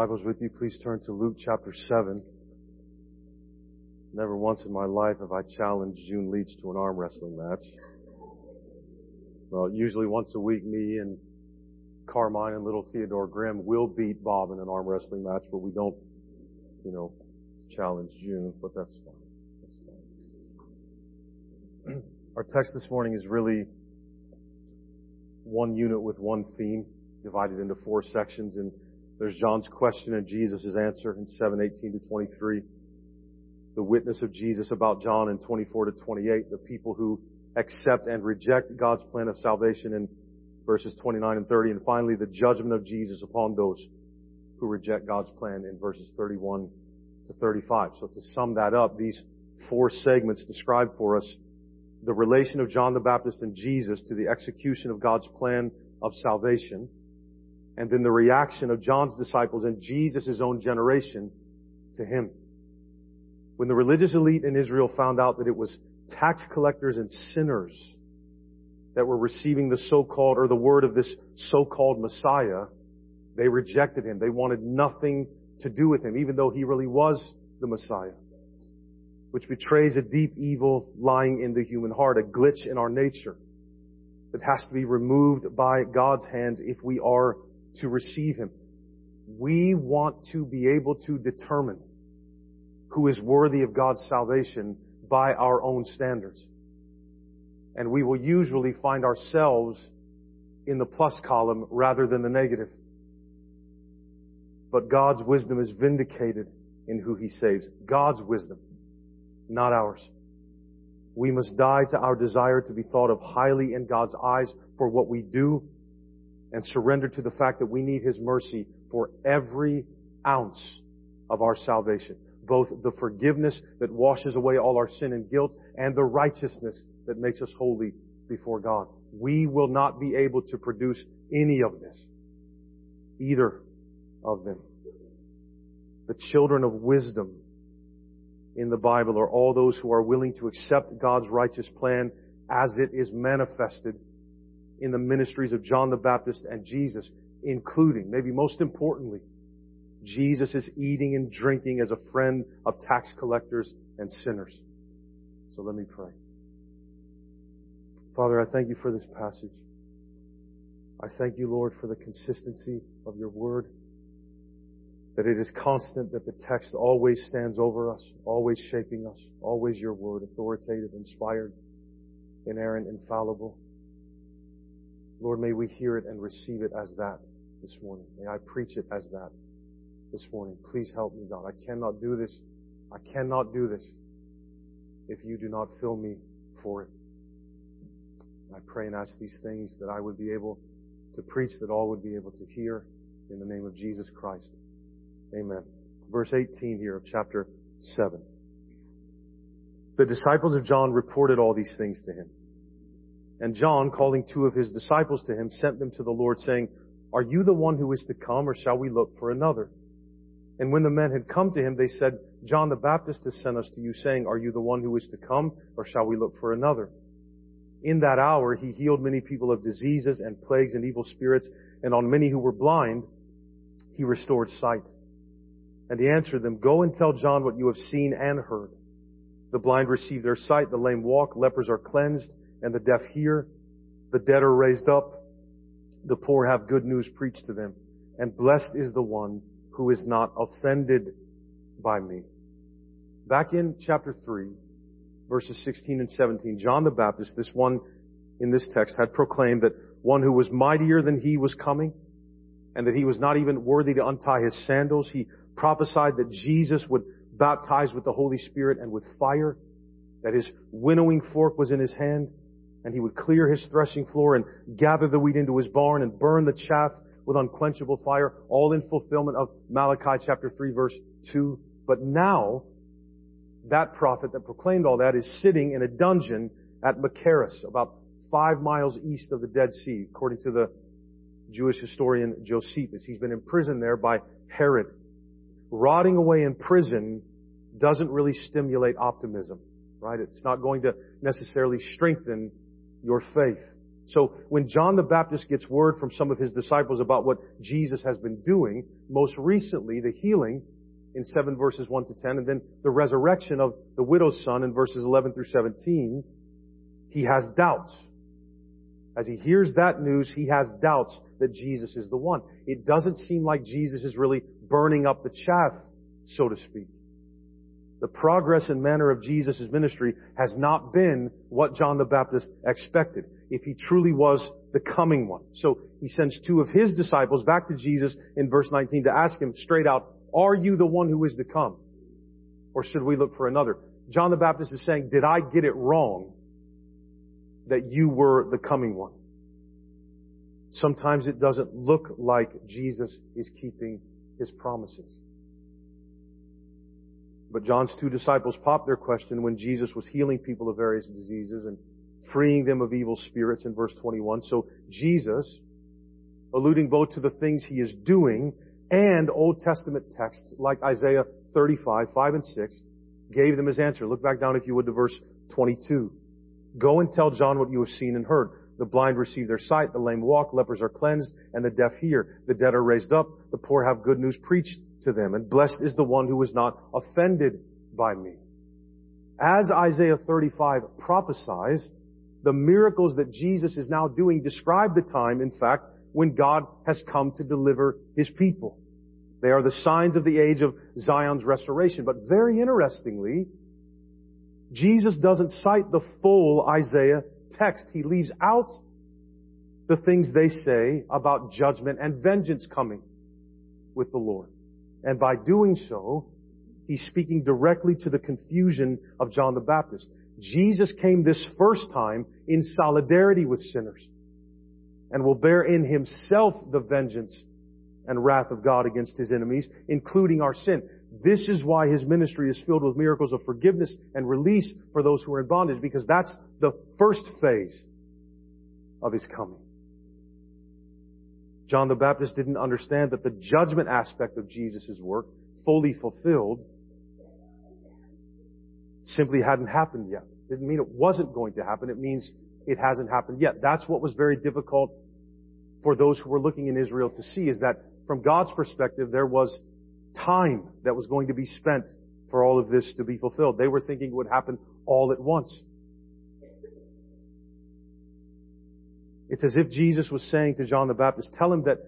Bibles with you, please turn to Luke chapter 7. Never once in my life have I challenged June Leach to an arm wrestling match. Well, usually once a week, me and Carmine and little Theodore Grimm will beat Bob in an arm wrestling match, but we don't, you know, challenge June, but that's fine. That's fine. Our text this morning is really one unit with one theme, divided into four sections, and there's John's question and Jesus' answer in 7:18 to 23. The witness of Jesus about John in 24 to 28. The people who accept and reject God's plan of salvation in verses 29 and 30. And finally, the judgment of Jesus upon those who reject God's plan in verses 31 to 35. So to sum that up, these four segments describe for us the relation of John the Baptist and Jesus to the execution of God's plan of salvation and then the reaction of John's disciples and Jesus' own generation to him. When the religious elite in Israel found out that it was tax collectors and sinners that were receiving the so-called or the word of this so-called Messiah, they rejected him. They wanted nothing to do with him, even though he really was the Messiah. Which betrays a deep evil lying in the human heart, a glitch in our nature that has to be removed by God's hands if we are to receive Him. We want to be able to determine who is worthy of God's salvation by our own standards. And we will usually find ourselves in the plus column rather than the negative. But God's wisdom is vindicated in who He saves. God's wisdom, not ours. We must die to our desire to be thought of highly in God's eyes for what we do and surrender to the fact that we need His mercy for every ounce of our salvation. Both the forgiveness that washes away all our sin and guilt and the righteousness that makes us holy before God. We will not be able to produce any of this. Either of them. The children of wisdom in the Bible are all those who are willing to accept God's righteous plan as it is manifested in the ministries of John the Baptist and Jesus, including, maybe most importantly, Jesus is eating and drinking as a friend of tax collectors and sinners. So let me pray. Father, I thank you for this passage. I thank you, Lord, for the consistency of your word. That it is constant, that the text always stands over us, always shaping us, always your word, authoritative, inspired, inerrant, infallible. Lord, may we hear it and receive it as that this morning. May I preach it as that this morning. Please help me, God. I cannot do this. I cannot do this if you do not fill me for it. I pray and ask these things that I would be able to preach, that all would be able to hear in the name of Jesus Christ. Amen. Verse 18 here of chapter 7. The disciples of John reported all these things to him. And John, calling two of his disciples to him, sent them to the Lord, saying, Are you the one who is to come, or shall we look for another? And when the men had come to him, they said, John the Baptist has sent us to you, saying, Are you the one who is to come, or shall we look for another? In that hour, he healed many people of diseases and plagues and evil spirits, and on many who were blind, he restored sight. And he answered them, Go and tell John what you have seen and heard. The blind receive their sight, the lame walk, lepers are cleansed, and the deaf hear. The dead are raised up. The poor have good news preached to them. And blessed is the one who is not offended by me. Back in chapter 3, verses 16 and 17, John the Baptist, this one in this text, had proclaimed that one who was mightier than he was coming and that he was not even worthy to untie his sandals. He prophesied that Jesus would baptize with the Holy Spirit and with fire, that his winnowing fork was in his hand, and he would clear his threshing floor and gather the wheat into his barn and burn the chaff with unquenchable fire, all in fulfillment of Malachi chapter 3 verse 2. But now, that prophet that proclaimed all that is sitting in a dungeon at Machaerus, about five miles east of the Dead Sea, according to the Jewish historian Josephus. He's been imprisoned there by Herod. Rotting away in prison doesn't really stimulate optimism, right? It's not going to necessarily strengthen your faith. So when John the Baptist gets word from some of his disciples about what Jesus has been doing, most recently the healing in 7 verses 1 to 10, and then the resurrection of the widow's son in verses 11 through 17, he has doubts. As he hears that news, he has doubts that Jesus is the one. It doesn't seem like Jesus is really burning up the chaff, so to speak. The progress and manner of Jesus' ministry has not been what John the Baptist expected, if he truly was the coming one. So he sends two of his disciples back to Jesus in verse 19 to ask him straight out, are you the one who is to come? Or should we look for another? John the Baptist is saying, did I get it wrong that you were the coming one? Sometimes it doesn't look like Jesus is keeping his promises. But John's two disciples popped their question when Jesus was healing people of various diseases and freeing them of evil spirits in verse 21. So Jesus, alluding both to the things he is doing and Old Testament texts like Isaiah 35, 5 and 6, gave them his answer. Look back down if you would to verse 22. Go and tell John what you have seen and heard. The blind receive their sight, the lame walk, lepers are cleansed, and the deaf hear. The dead are raised up, the poor have good news preached to them, and blessed is the one who is not offended by me. As Isaiah 35 prophesies, the miracles that Jesus is now doing describe the time, in fact, when God has come to deliver His people. They are the signs of the age of Zion's restoration. But very interestingly, Jesus doesn't cite the full Isaiah text. He leaves out the things they say about judgment and vengeance coming with the Lord. And by doing so, he's speaking directly to the confusion of John the Baptist. Jesus came this first time in solidarity with sinners and will bear in himself the vengeance and wrath of God against his enemies, including our sin. This is why his ministry is filled with miracles of forgiveness and release for those who are in bondage, because that's the first phase of his coming. John the Baptist didn't understand that the judgment aspect of Jesus' work, fully fulfilled, simply hadn't happened yet. Didn't mean it wasn't going to happen. It means it hasn't happened yet. That's what was very difficult for those who were looking in Israel to see is that from God's perspective, there was time that was going to be spent for all of this to be fulfilled. They were thinking it would happen all at once. It's as if Jesus was saying to John the Baptist, tell him that,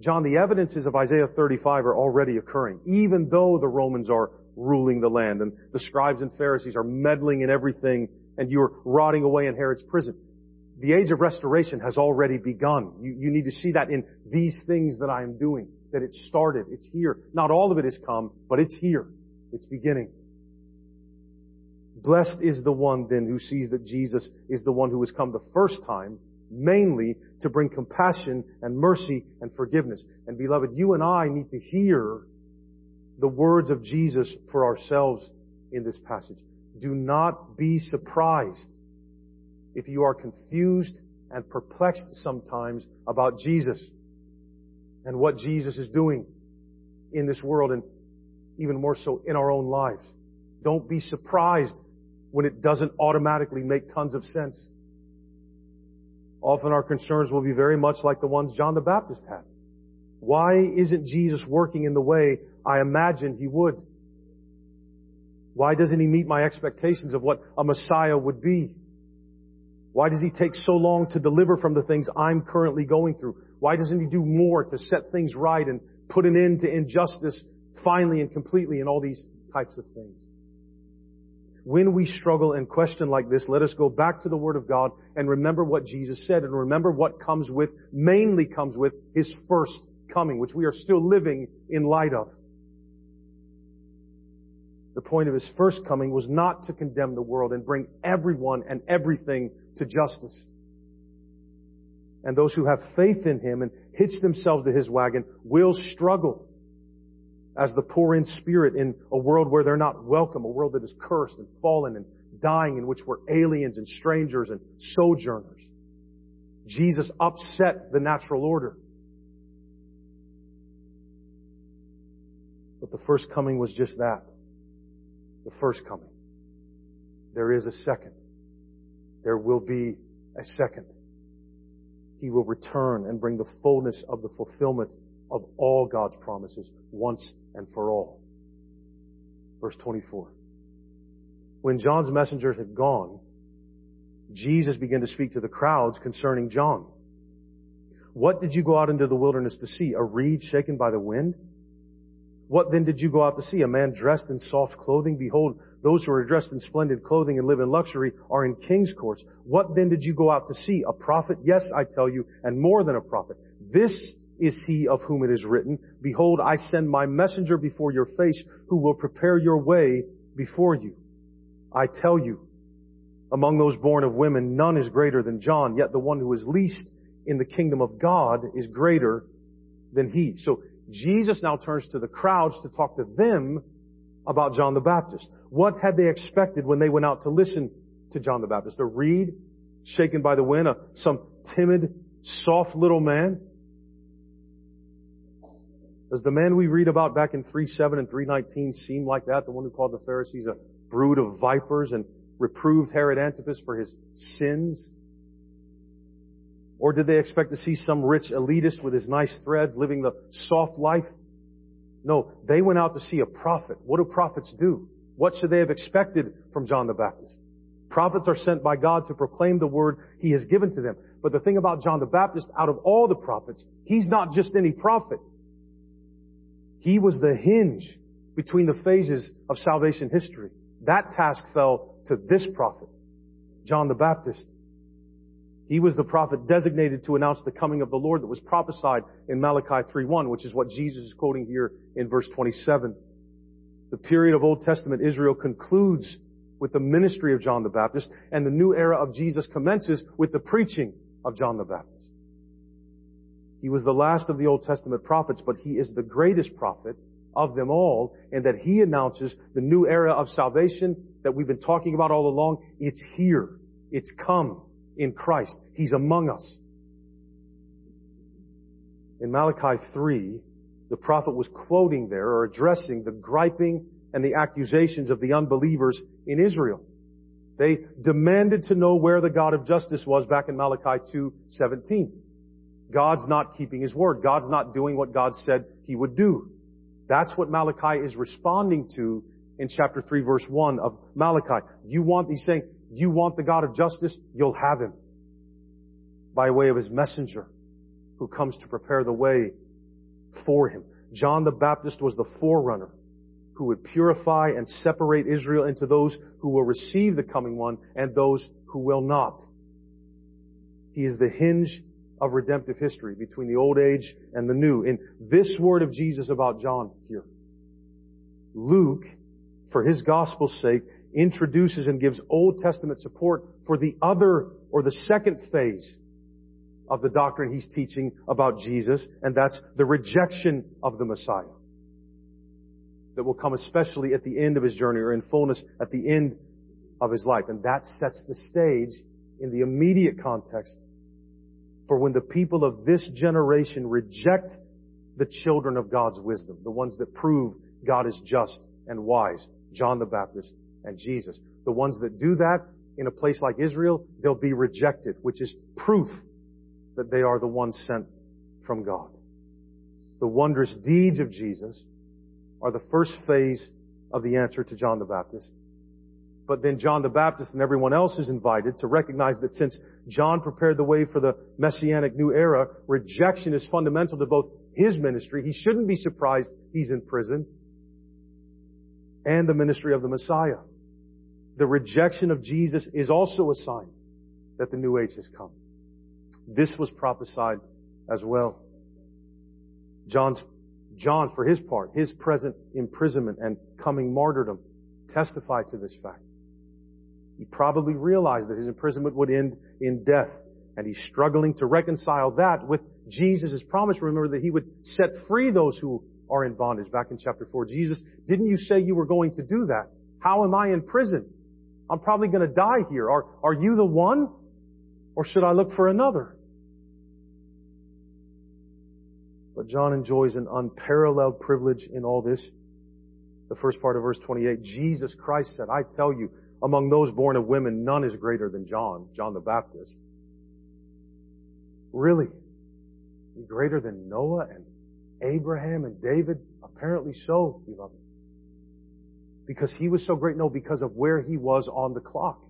John, the evidences of Isaiah 35 are already occurring, even though the Romans are ruling the land and the scribes and Pharisees are meddling in everything and you're rotting away in Herod's prison. The age of restoration has already begun. You, you need to see that in these things that I am doing, that it started. It's here. Not all of it has come, but it's here. It's beginning. Blessed is the one then who sees that Jesus is the one who has come the first time mainly to bring compassion and mercy and forgiveness. And beloved, you and I need to hear the words of Jesus for ourselves in this passage. Do not be surprised if you are confused and perplexed sometimes about Jesus and what Jesus is doing in this world and even more so in our own lives. Don't be surprised when it doesn't automatically make tons of sense. Often our concerns will be very much like the ones John the Baptist had. Why isn't Jesus working in the way I imagined he would? Why doesn't he meet my expectations of what a Messiah would be? Why does he take so long to deliver from the things I'm currently going through? Why doesn't he do more to set things right and put an end to injustice finally and completely and all these types of things? when we struggle and question like this, let us go back to the Word of God and remember what Jesus said and remember what comes with, mainly comes with His first coming, which we are still living in light of. The point of His first coming was not to condemn the world and bring everyone and everything to justice. And those who have faith in Him and hitch themselves to His wagon will struggle as the poor in spirit in a world where they're not welcome, a world that is cursed and fallen and dying, in which we're aliens and strangers and sojourners. Jesus upset the natural order. But the first coming was just that. The first coming. There is a second. There will be a second. He will return and bring the fullness of the fulfillment of all God's promises once and for all. Verse 24. When John's messengers had gone, Jesus began to speak to the crowds concerning John. What did you go out into the wilderness to see? A reed shaken by the wind? What then did you go out to see? A man dressed in soft clothing? Behold, those who are dressed in splendid clothing and live in luxury are in king's courts. What then did you go out to see? A prophet? Yes, I tell you, and more than a prophet. This is he of whom it is written, Behold, I send my messenger before your face who will prepare your way before you. I tell you, among those born of women, none is greater than John, yet the one who is least in the kingdom of God is greater than he. So Jesus now turns to the crowds to talk to them about John the Baptist. What had they expected when they went out to listen to John the Baptist? A reed shaken by the wind, a, some timid, soft little man? Does the man we read about back in 3.7 and 3.19 seem like that? The one who called the Pharisees a brood of vipers and reproved Herod Antipas for his sins? Or did they expect to see some rich elitist with his nice threads living the soft life? No, they went out to see a prophet. What do prophets do? What should they have expected from John the Baptist? Prophets are sent by God to proclaim the word he has given to them. But the thing about John the Baptist, out of all the prophets, he's not just any prophet. He was the hinge between the phases of salvation history. That task fell to this prophet, John the Baptist. He was the prophet designated to announce the coming of the Lord that was prophesied in Malachi 3.1, which is what Jesus is quoting here in verse 27. The period of Old Testament Israel concludes with the ministry of John the Baptist, and the new era of Jesus commences with the preaching of John the Baptist. He was the last of the Old Testament prophets, but he is the greatest prophet of them all, and that he announces the new era of salvation that we've been talking about all along. It's here. It's come in Christ. He's among us. In Malachi 3, the prophet was quoting there or addressing the griping and the accusations of the unbelievers in Israel. They demanded to know where the God of justice was back in Malachi 2:17. God's not keeping his word. God's not doing what God said he would do. That's what Malachi is responding to in chapter 3 verse 1 of Malachi. You want, he's saying, you want the God of justice? You'll have him. By way of his messenger who comes to prepare the way for him. John the Baptist was the forerunner who would purify and separate Israel into those who will receive the coming one and those who will not. He is the hinge of redemptive history between the old age and the new. In this word of Jesus about John here, Luke, for his gospel's sake, introduces and gives Old Testament support for the other or the second phase of the doctrine he's teaching about Jesus, and that's the rejection of the Messiah. That will come especially at the end of his journey or in fullness at the end of his life. And that sets the stage in the immediate context for when the people of this generation reject the children of God's wisdom, the ones that prove God is just and wise, John the Baptist and Jesus. The ones that do that in a place like Israel, they'll be rejected, which is proof that they are the ones sent from God. The wondrous deeds of Jesus are the first phase of the answer to John the Baptist. But then John the Baptist and everyone else is invited to recognize that since John prepared the way for the messianic new era, rejection is fundamental to both his ministry. He shouldn't be surprised he's in prison and the ministry of the Messiah. The rejection of Jesus is also a sign that the new age has come. This was prophesied as well. John's, John, for his part, his present imprisonment and coming martyrdom testify to this fact. He probably realized that his imprisonment would end in death, and he's struggling to reconcile that with Jesus' promise. Remember that he would set free those who are in bondage. Back in chapter 4, Jesus, didn't you say you were going to do that? How am I in prison? I'm probably going to die here. Are, are you the one? Or should I look for another? But John enjoys an unparalleled privilege in all this. The first part of verse 28, Jesus Christ said, I tell you, among those born of women, none is greater than John, John the Baptist. Really? Greater than Noah and Abraham and David? Apparently so, beloved. Because he was so great? No, because of where he was on the clock.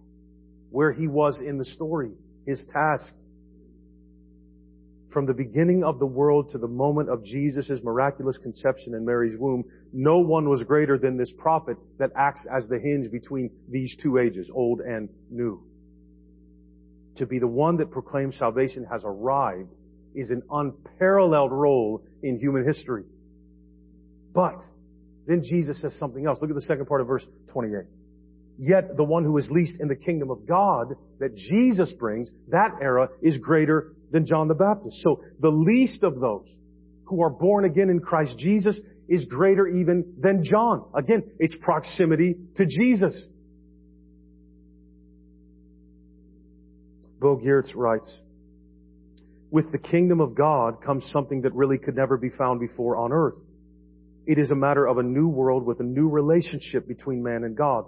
Where he was in the story. His task. From the beginning of the world to the moment of Jesus' miraculous conception in Mary's womb, no one was greater than this prophet that acts as the hinge between these two ages, old and new. To be the one that proclaims salvation has arrived is an unparalleled role in human history. But then Jesus says something else. Look at the second part of verse 28. Yet the one who is least in the kingdom of God that Jesus brings, that era is greater than John the Baptist. So the least of those who are born again in Christ Jesus is greater even than John. Again, it's proximity to Jesus. Bo Giertz writes, with the kingdom of God comes something that really could never be found before on earth. It is a matter of a new world with a new relationship between man and God.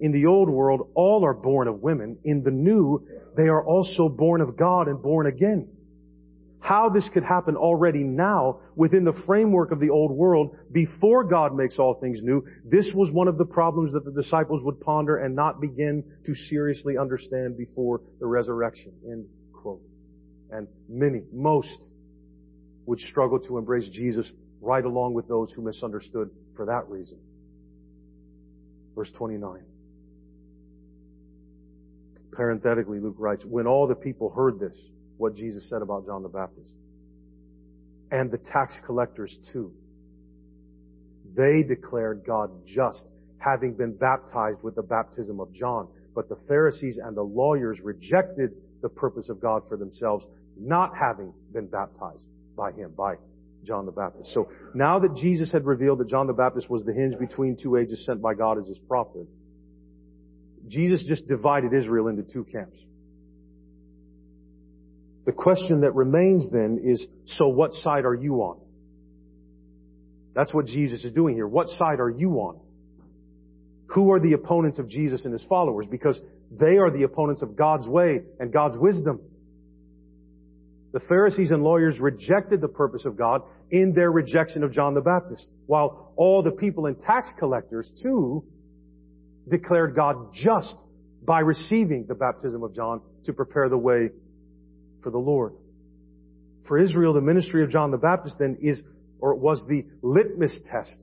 In the old world, all are born of women. In the new, they are also born of God and born again. How this could happen already now within the framework of the old world before God makes all things new, this was one of the problems that the disciples would ponder and not begin to seriously understand before the resurrection. End quote. And many, most, would struggle to embrace Jesus right along with those who misunderstood for that reason. Verse 29. Parenthetically, Luke writes, when all the people heard this, what Jesus said about John the Baptist, and the tax collectors too, they declared God just, having been baptized with the baptism of John. But the Pharisees and the lawyers rejected the purpose of God for themselves, not having been baptized by him, by John the Baptist. So now that Jesus had revealed that John the Baptist was the hinge between two ages sent by God as his prophet, Jesus just divided Israel into two camps. The question that remains then is, so what side are you on? That's what Jesus is doing here. What side are you on? Who are the opponents of Jesus and his followers? Because they are the opponents of God's way and God's wisdom. The Pharisees and lawyers rejected the purpose of God in their rejection of John the Baptist, while all the people and tax collectors too declared God just by receiving the baptism of John to prepare the way for the Lord. For Israel, the ministry of John the Baptist then is, or was the litmus test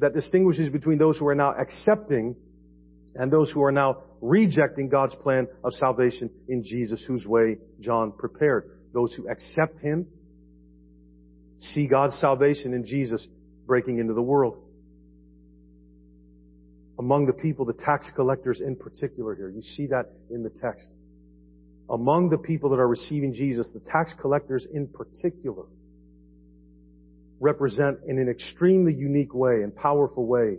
that distinguishes between those who are now accepting and those who are now rejecting God's plan of salvation in Jesus, whose way John prepared. Those who accept Him see God's salvation in Jesus breaking into the world among the people, the tax collectors in particular here. You see that in the text. Among the people that are receiving Jesus, the tax collectors in particular represent in an extremely unique way and powerful way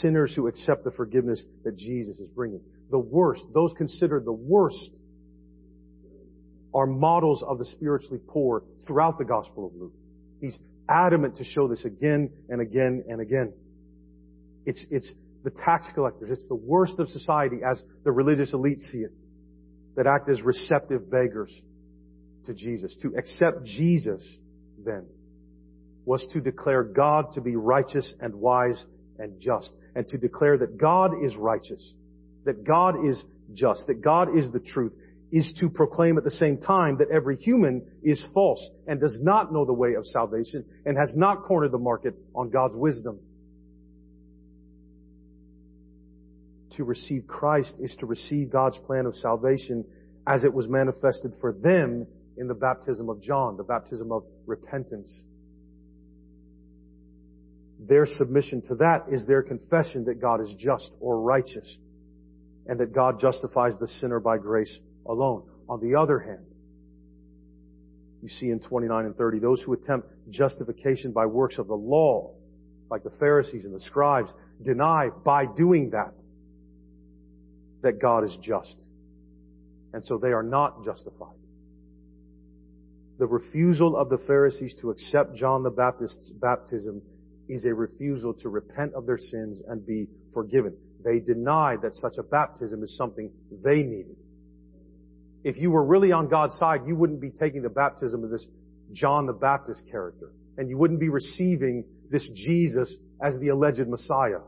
sinners who accept the forgiveness that Jesus is bringing. The worst, those considered the worst, are models of the spiritually poor throughout the Gospel of Luke. He's adamant to show this again and again and again. It's, it's the tax collectors. It's the worst of society as the religious elite see it, that act as receptive beggars to Jesus. To accept Jesus, then, was to declare God to be righteous and wise and just, and to declare that God is righteous, that God is just, that God is the truth, is to proclaim at the same time that every human is false and does not know the way of salvation and has not cornered the market on God's wisdom. to receive Christ is to receive God's plan of salvation as it was manifested for them in the baptism of John, the baptism of repentance. Their submission to that is their confession that God is just or righteous and that God justifies the sinner by grace alone. On the other hand, you see in 29 and 30, those who attempt justification by works of the law, like the Pharisees and the scribes, deny by doing that that God is just. And so they are not justified. The refusal of the Pharisees to accept John the Baptist's baptism is a refusal to repent of their sins and be forgiven. They deny that such a baptism is something they needed. If you were really on God's side, you wouldn't be taking the baptism of this John the Baptist character. And you wouldn't be receiving this Jesus as the alleged Messiah.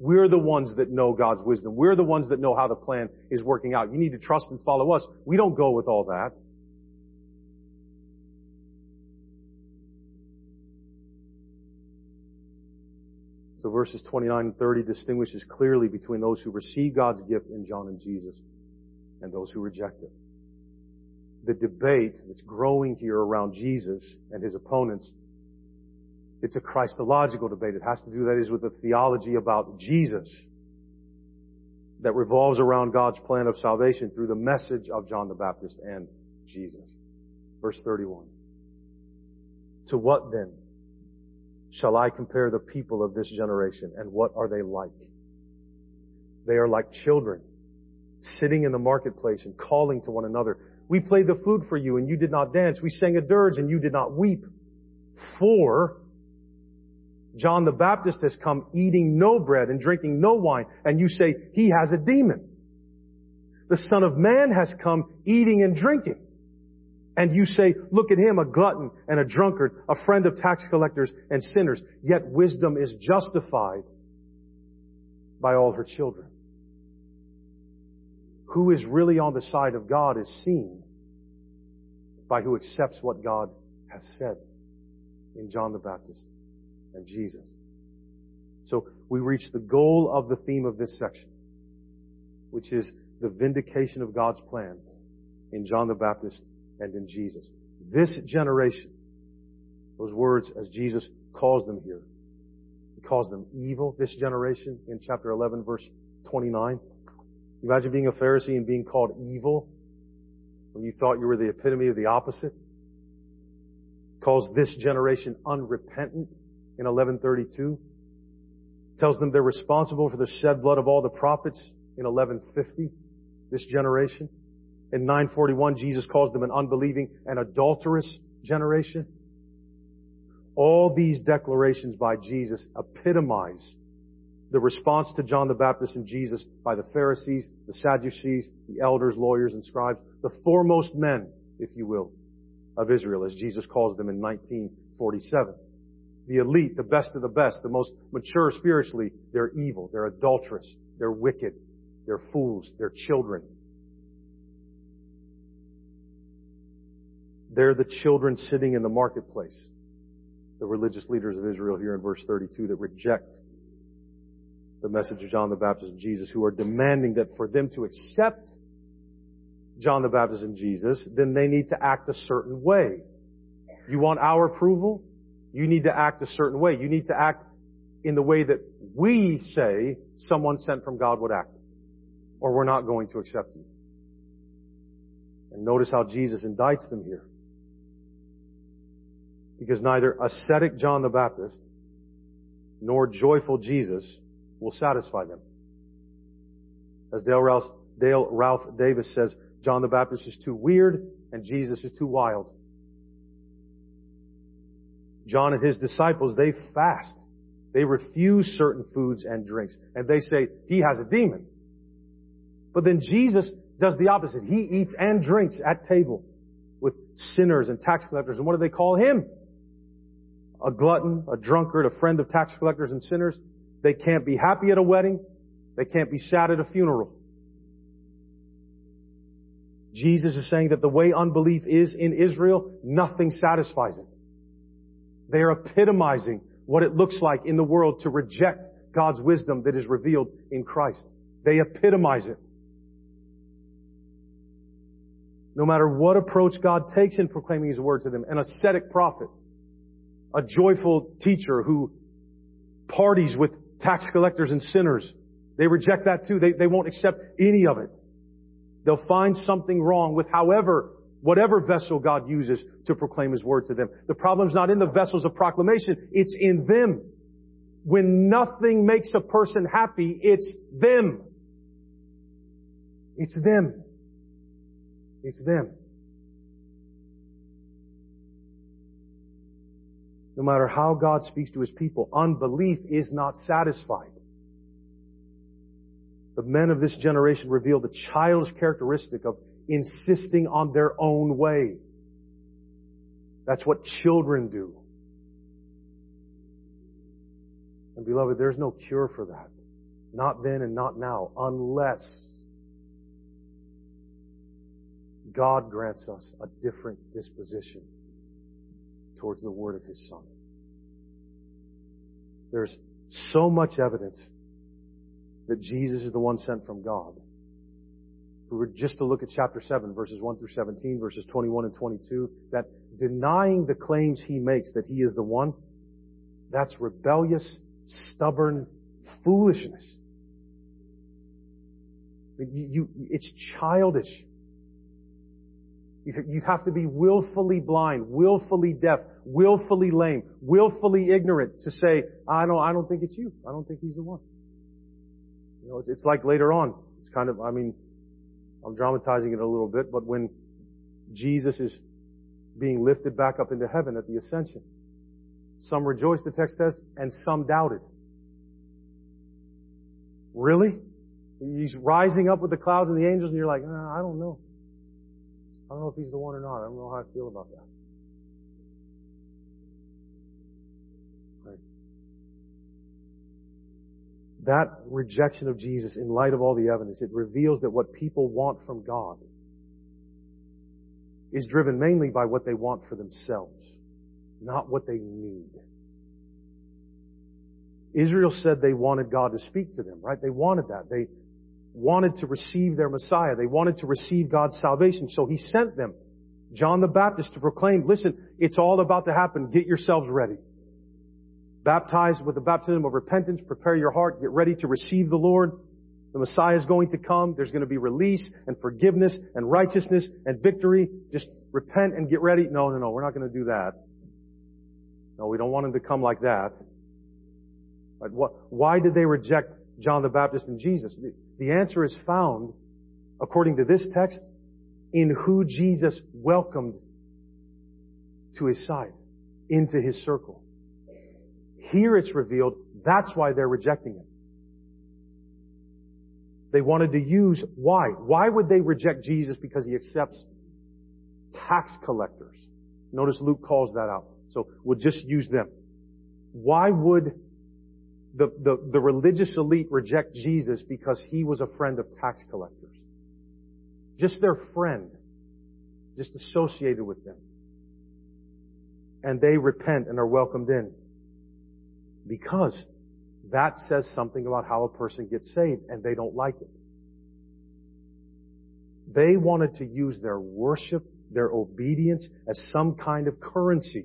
We're the ones that know God's wisdom. We're the ones that know how the plan is working out. You need to trust and follow us. We don't go with all that. So verses 29 and 30 distinguishes clearly between those who receive God's gift in John and Jesus and those who reject it. The debate that's growing here around Jesus and his opponents, it's a Christological debate. It has to do, that is, with the theology about Jesus that revolves around God's plan of salvation through the message of John the Baptist and Jesus. Verse 31. To what then shall I compare the people of this generation and what are they like? They are like children sitting in the marketplace and calling to one another. We played the flute for you and you did not dance. We sang a dirge and you did not weep. For John the Baptist has come eating no bread and drinking no wine and you say he has a demon. The son of man has come eating and drinking. And you say, look at him, a glutton and a drunkard, a friend of tax collectors and sinners. Yet wisdom is justified by all her children. Who is really on the side of God is seen by who accepts what God has said in John the Baptist and Jesus. So we reach the goal of the theme of this section, which is the vindication of God's plan in John the Baptist and in Jesus. This generation, those words as Jesus calls them here, he calls them evil, this generation in chapter 11 verse 29. Imagine being a Pharisee and being called evil when you thought you were the epitome of the opposite. Calls this generation unrepentant in 1132. Tells them they're responsible for the shed blood of all the prophets in 1150. This generation. In 941, Jesus calls them an unbelieving and adulterous generation. All these declarations by Jesus epitomize the response to John the Baptist and Jesus by the Pharisees, the Sadducees, the elders, lawyers, and scribes, the foremost men, if you will, of Israel, as Jesus calls them in 1947. The elite, the best of the best, the most mature spiritually, they're evil, they're adulterous, they're wicked, they're fools, they're children, They're the children sitting in the marketplace. The religious leaders of Israel here in verse 32 that reject the message of John the Baptist and Jesus, who are demanding that for them to accept John the Baptist and Jesus, then they need to act a certain way. You want our approval? You need to act a certain way. You need to act in the way that we say someone sent from God would act. Or we're not going to accept you. And notice how Jesus indicts them here because neither ascetic John the Baptist nor joyful Jesus will satisfy them. As Dale Ralph, Dale Ralph Davis says, John the Baptist is too weird and Jesus is too wild. John and his disciples, they fast. They refuse certain foods and drinks. And they say, he has a demon. But then Jesus does the opposite. He eats and drinks at table with sinners and tax collectors. And what do they call him? a glutton, a drunkard, a friend of tax collectors and sinners. They can't be happy at a wedding. They can't be sad at a funeral. Jesus is saying that the way unbelief is in Israel, nothing satisfies it. They are epitomizing what it looks like in the world to reject God's wisdom that is revealed in Christ. They epitomize it. No matter what approach God takes in proclaiming His word to them, an ascetic prophet, a joyful teacher who parties with tax collectors and sinners. They reject that too. They, they won't accept any of it. They'll find something wrong with however, whatever vessel God uses to proclaim His word to them. The problem's not in the vessels of proclamation, it's in them. When nothing makes a person happy, it's them. It's them. It's them. No matter how God speaks to his people, unbelief is not satisfied. The men of this generation reveal the childish characteristic of insisting on their own way. That's what children do. And beloved, there's no cure for that. Not then and not now, unless God grants us a different disposition towards the word of His Son. There's so much evidence that Jesus is the one sent from God. If we were just to look at chapter 7, verses 1 through 17, verses 21 and 22, that denying the claims he makes that he is the one, that's rebellious, stubborn foolishness. You, you, it's childish. You'd have to be willfully blind, willfully deaf, willfully lame, willfully ignorant to say, I don't, I don't think it's you. I don't think he's the one. You know, it's, it's like later on. It's kind of, I mean, I'm dramatizing it a little bit, but when Jesus is being lifted back up into heaven at the ascension, some rejoiced, the text says, and some doubted. Really? He's rising up with the clouds and the angels and you're like, uh, I don't know. I don't know if he's the one or not. I don't know how I feel about that. Right. That rejection of Jesus in light of all the evidence, it reveals that what people want from God is driven mainly by what they want for themselves, not what they need. Israel said they wanted God to speak to them, right? They wanted that. They wanted to receive their Messiah. They wanted to receive God's salvation. So He sent them, John the Baptist, to proclaim, listen, it's all about to happen. Get yourselves ready. Baptized with the baptism of repentance, prepare your heart, get ready to receive the Lord. The Messiah is going to come. There's going to be release and forgiveness and righteousness and victory. Just repent and get ready. No, no, no. We're not going to do that. No, we don't want him to come like that. But what, why did they reject John the Baptist and Jesus? The, answer is found, according to this text, in who Jesus welcomed to his side, into his circle. Here it's revealed, that's why they're rejecting him. They wanted to use, why? Why would they reject Jesus because he accepts tax collectors? Notice Luke calls that out. So we'll just use them. Why would the, the, the religious elite reject Jesus because he was a friend of tax collectors. Just their friend. Just associated with them. And they repent and are welcomed in. Because that says something about how a person gets saved and they don't like it. They wanted to use their worship, their obedience as some kind of currency.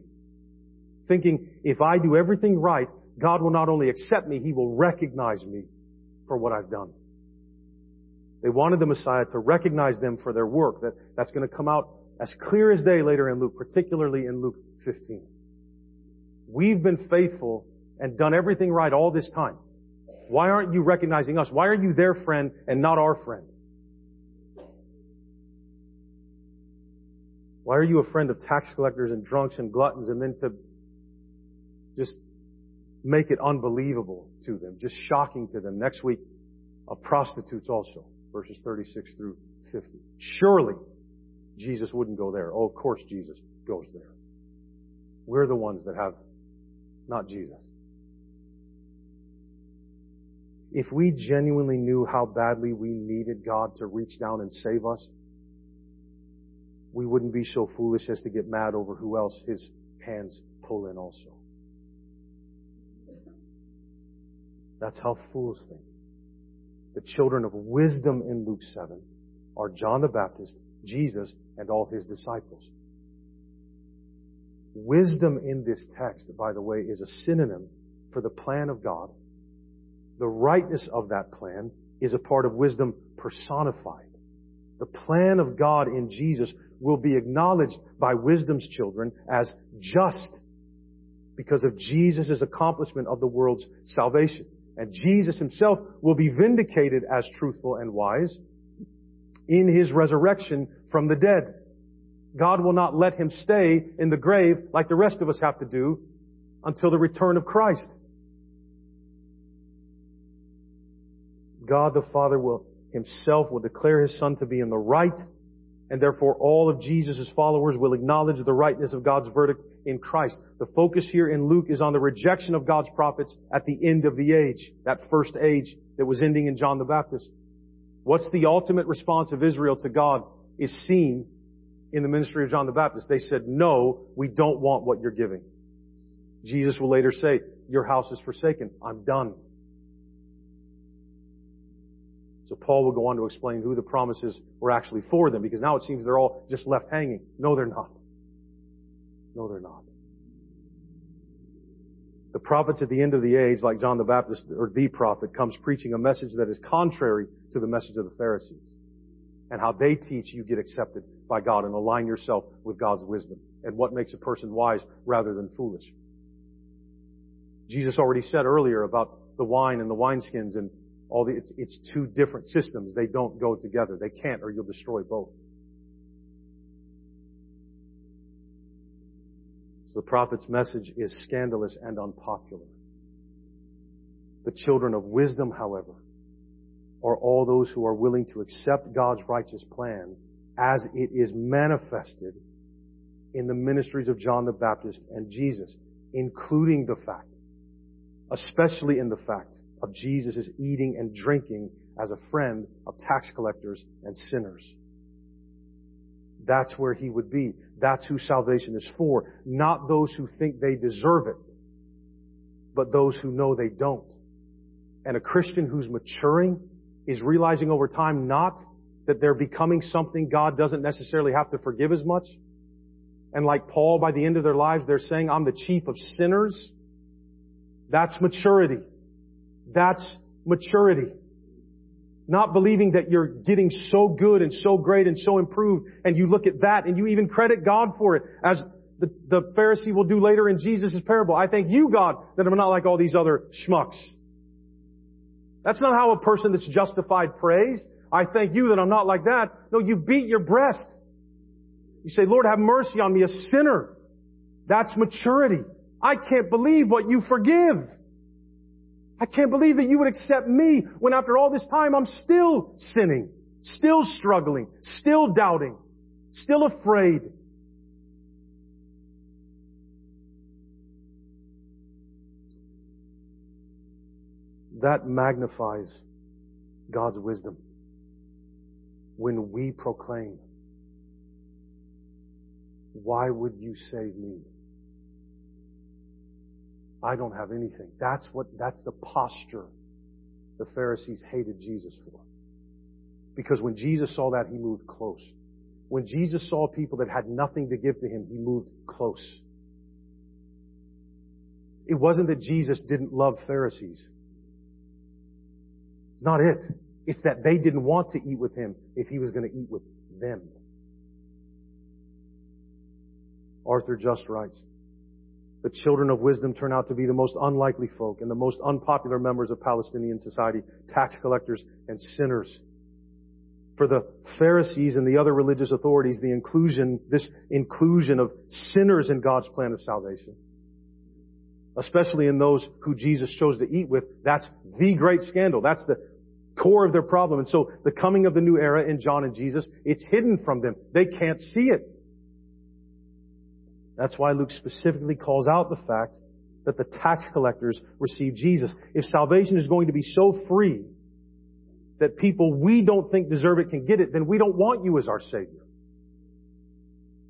Thinking, if I do everything right, God will not only accept me, He will recognize me for what I've done. They wanted the Messiah to recognize them for their work. That, that's going to come out as clear as day later in Luke, particularly in Luke 15. We've been faithful and done everything right all this time. Why aren't you recognizing us? Why are you their friend and not our friend? Why are you a friend of tax collectors and drunks and gluttons and then to just make it unbelievable to them, just shocking to them. Next week, of prostitutes also, verses 36 through 50. Surely Jesus wouldn't go there. Oh, of course Jesus goes there. We're the ones that have not Jesus. If we genuinely knew how badly we needed God to reach down and save us, we wouldn't be so foolish as to get mad over who else his hands pull in also. That's how fools think. The children of wisdom in Luke 7 are John the Baptist, Jesus, and all his disciples. Wisdom in this text, by the way, is a synonym for the plan of God. The rightness of that plan is a part of wisdom personified. The plan of God in Jesus will be acknowledged by wisdom's children as just because of Jesus' accomplishment of the world's salvation. And Jesus himself will be vindicated as truthful and wise in his resurrection from the dead. God will not let him stay in the grave like the rest of us have to do until the return of Christ. God the Father will himself will declare his son to be in the right and therefore all of Jesus' followers will acknowledge the rightness of God's verdict in Christ. The focus here in Luke is on the rejection of God's prophets at the end of the age, that first age that was ending in John the Baptist. What's the ultimate response of Israel to God is seen in the ministry of John the Baptist. They said, no, we don't want what you're giving. Jesus will later say, your house is forsaken. I'm done. So Paul will go on to explain who the promises were actually for them because now it seems they're all just left hanging. No, they're not. No, they're not. The prophets at the end of the age, like John the Baptist or the prophet, comes preaching a message that is contrary to the message of the Pharisees. And how they teach you get accepted by God and align yourself with God's wisdom and what makes a person wise rather than foolish. Jesus already said earlier about the wine and the wineskins and all the, it's, it's two different systems. They don't go together. They can't or you'll destroy both. So the prophet's message is scandalous and unpopular. The children of wisdom, however, are all those who are willing to accept God's righteous plan as it is manifested in the ministries of John the Baptist and Jesus, including the fact, especially in the fact of Jesus' is eating and drinking as a friend of tax collectors and sinners. That's where he would be. That's who salvation is for. Not those who think they deserve it, but those who know they don't. And a Christian who's maturing is realizing over time not that they're becoming something God doesn't necessarily have to forgive as much. And like Paul, by the end of their lives, they're saying, I'm the chief of sinners. That's maturity. That's maturity. Not believing that you're getting so good and so great and so improved, and you look at that and you even credit God for it, as the, the Pharisee will do later in Jesus' parable. I thank you, God, that I'm not like all these other schmucks. That's not how a person that's justified prays. I thank you that I'm not like that. No, you beat your breast. You say, Lord, have mercy on me, a sinner. That's maturity. I can't believe what you forgive. I can't believe that you would accept me when after all this time I'm still sinning, still struggling, still doubting, still afraid. That magnifies God's wisdom when we proclaim, why would you save me? I don't have anything. That's what, that's the posture the Pharisees hated Jesus for. Because when Jesus saw that, he moved close. When Jesus saw people that had nothing to give to him, he moved close. It wasn't that Jesus didn't love Pharisees. It's not it. It's that they didn't want to eat with him if he was going to eat with them. Arthur Just writes, the children of wisdom turn out to be the most unlikely folk and the most unpopular members of Palestinian society, tax collectors and sinners. For the Pharisees and the other religious authorities, the inclusion, this inclusion of sinners in God's plan of salvation, especially in those who Jesus chose to eat with, that's the great scandal. That's the core of their problem. And so the coming of the new era in John and Jesus, it's hidden from them. They can't see it. That's why Luke specifically calls out the fact that the tax collectors received Jesus. If salvation is going to be so free that people we don't think deserve it can get it, then we don't want you as our Savior.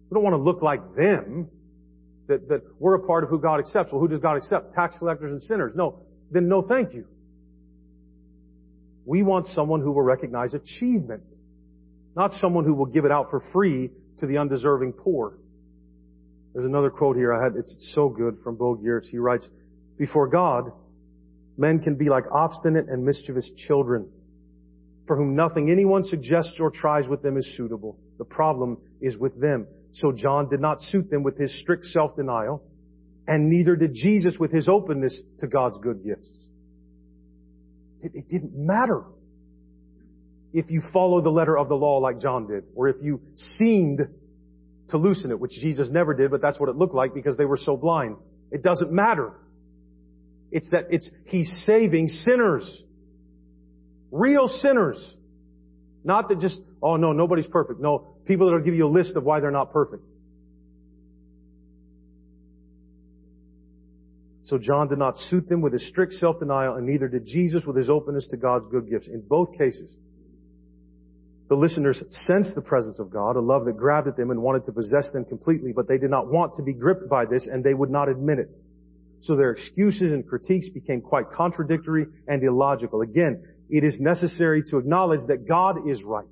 We don't want to look like them, that, that we're a part of who God accepts. Well, who does God accept? Tax collectors and sinners. No, then no thank you. We want someone who will recognize achievement, not someone who will give it out for free to the undeserving poor. There's another quote here I had. It's so good from Bo Giertz. He writes, before God, men can be like obstinate and mischievous children for whom nothing anyone suggests or tries with them is suitable. The problem is with them. So John did not suit them with his strict self-denial, and neither did Jesus with his openness to God's good gifts. It, it didn't matter if you follow the letter of the law like John did, or if you seemed to loosen it, which Jesus never did, but that's what it looked like because they were so blind. It doesn't matter. It's that it's, He's saving sinners. Real sinners. Not that just, oh no, nobody's perfect. No, people that'll give you a list of why they're not perfect. So John did not suit them with his strict self-denial, and neither did Jesus with his openness to God's good gifts. In both cases, the listeners sensed the presence of God, a love that grabbed at them and wanted to possess them completely, but they did not want to be gripped by this, and they would not admit it. So their excuses and critiques became quite contradictory and illogical. Again, it is necessary to acknowledge that God is right.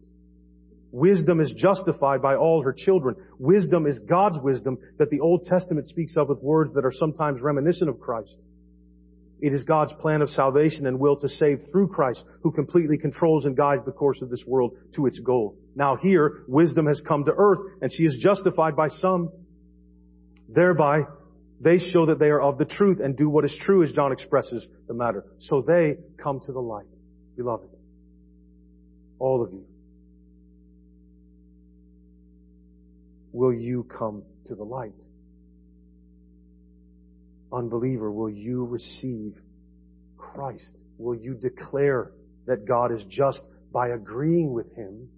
Wisdom is justified by all her children. Wisdom is God's wisdom that the Old Testament speaks of with words that are sometimes reminiscent of Christ. It is God's plan of salvation and will to save through Christ, who completely controls and guides the course of this world to its goal. Now here, wisdom has come to earth, and she is justified by some. Thereby, they show that they are of the truth and do what is true, as John expresses the matter. So they come to the light. Beloved, all of you, will you come to the light? Unbeliever, will you receive Christ? Will you declare that God is just by agreeing with Him?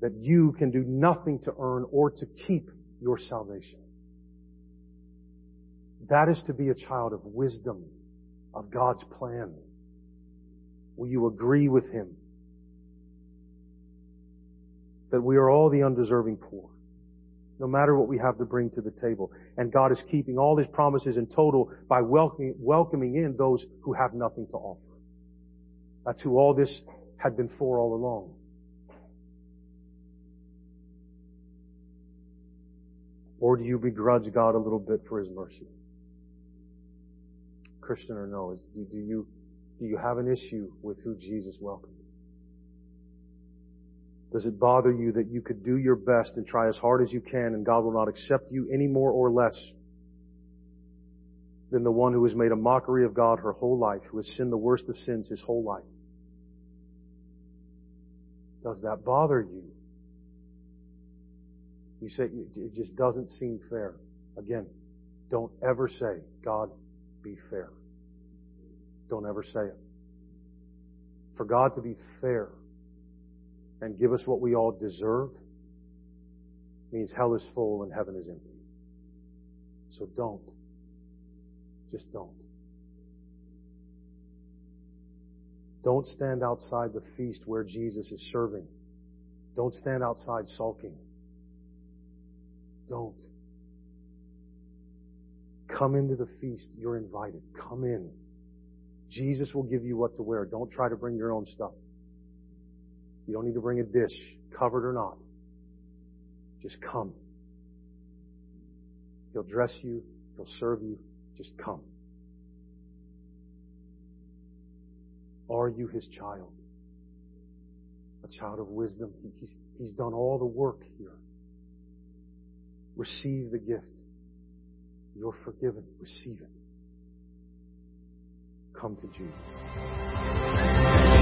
That you can do nothing to earn or to keep your salvation? That is to be a child of wisdom, of God's plan. Will you agree with Him that we are all the undeserving poor, no matter what we have to bring to the table. And God is keeping all His promises in total by welcoming, welcoming in those who have nothing to offer. That's who all this had been for all along. Or do you begrudge God a little bit for His mercy? Christian or no, do, you, do you have an issue with who Jesus welcomed? Does it bother you that you could do your best and try as hard as you can and God will not accept you any more or less than the one who has made a mockery of God her whole life, who has sinned the worst of sins his whole life? Does that bother you? You say it just doesn't seem fair. Again, don't ever say, God, be fair. Don't ever say it. For God to be fair and give us what we all deserve means hell is full and heaven is empty. So don't. Just don't. Don't stand outside the feast where Jesus is serving. Don't stand outside sulking. Don't. Come into the feast. You're invited. Come in. Jesus will give you what to wear. Don't try to bring your own stuff. You don't need to bring a dish, covered or not. Just come. He'll dress you. He'll serve you. Just come. Are you his child? A child of wisdom. He's, he's done all the work here. Receive the gift. You're forgiven. Receive it. Come to Jesus.